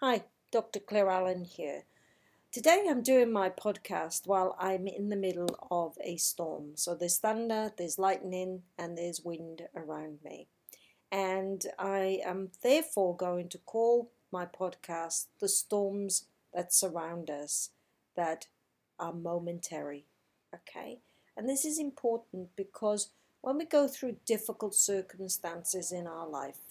Hi, Dr. Claire Allen here. Today I'm doing my podcast while I'm in the middle of a storm. So there's thunder, there's lightning, and there's wind around me. And I am therefore going to call my podcast The Storms That Surround Us That Are Momentary. Okay? And this is important because when we go through difficult circumstances in our life,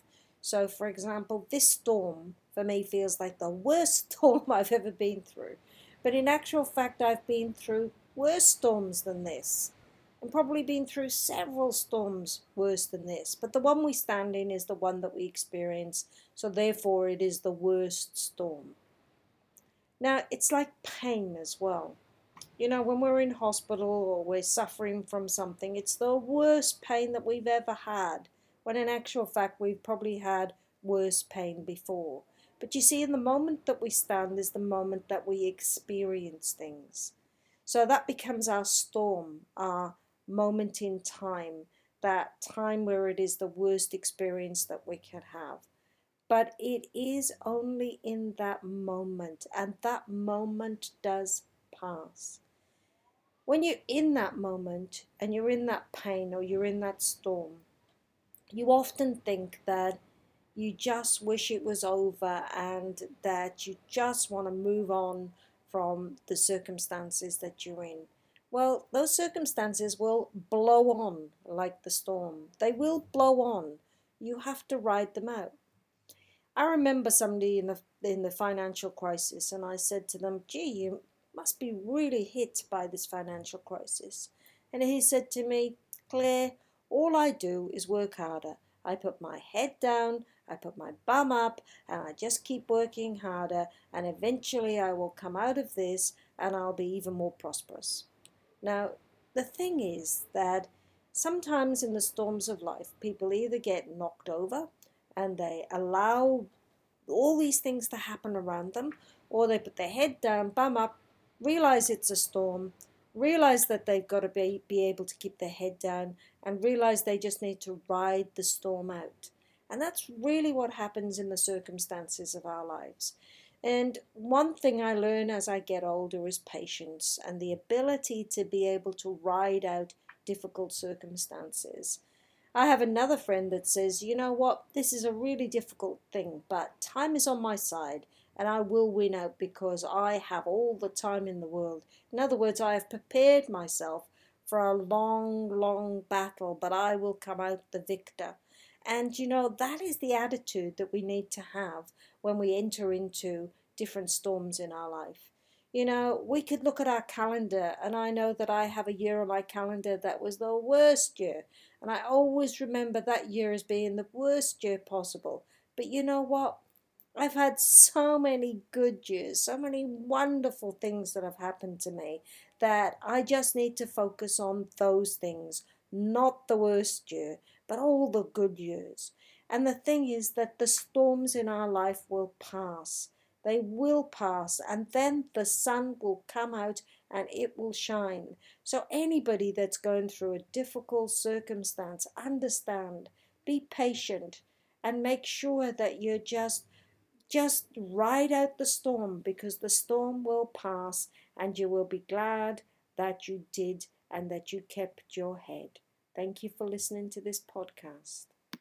so, for example, this storm for me feels like the worst storm I've ever been through. But in actual fact, I've been through worse storms than this, and probably been through several storms worse than this. But the one we stand in is the one that we experience, so therefore it is the worst storm. Now, it's like pain as well. You know, when we're in hospital or we're suffering from something, it's the worst pain that we've ever had when in actual fact we've probably had worse pain before. But you see, in the moment that we stand is the moment that we experience things. So that becomes our storm, our moment in time, that time where it is the worst experience that we can have. But it is only in that moment, and that moment does pass. When you're in that moment and you're in that pain or you're in that storm, you often think that you just wish it was over and that you just want to move on from the circumstances that you're in. Well, those circumstances will blow on like the storm. They will blow on. You have to ride them out. I remember somebody in the in the financial crisis, and I said to them, "Gee, you must be really hit by this financial crisis." And he said to me, "Claire, all I do is work harder. I put my head down, I put my bum up, and I just keep working harder, and eventually I will come out of this and I'll be even more prosperous. Now, the thing is that sometimes in the storms of life, people either get knocked over and they allow all these things to happen around them, or they put their head down, bum up, realize it's a storm, realize that they've got to be, be able to keep their head down and realize they just need to ride the storm out. And that's really what happens in the circumstances of our lives. And one thing I learn as I get older is patience and the ability to be able to ride out difficult circumstances. I have another friend that says, you know what, this is a really difficult thing, but time is on my side and I will win out because I have all the time in the world. In other words, I have prepared myself for a long, long battle, but I will come out the victor. And you know, that is the attitude that we need to have when we enter into different storms in our life. You know, we could look at our calendar, and I know that I have a year on my calendar that was the worst year. And I always remember that year as being the worst year possible. But you know what? I've had so many good years, so many wonderful things that have happened to me that I just need to focus on those things, not the worst year, but all the good years. And the thing is that the storms in our life will pass. They will pass, and then the sun will come out and it will shine. So, anybody that's going through a difficult circumstance, understand, be patient, and make sure that you're just just ride out the storm because the storm will pass and you will be glad that you did and that you kept your head. Thank you for listening to this podcast.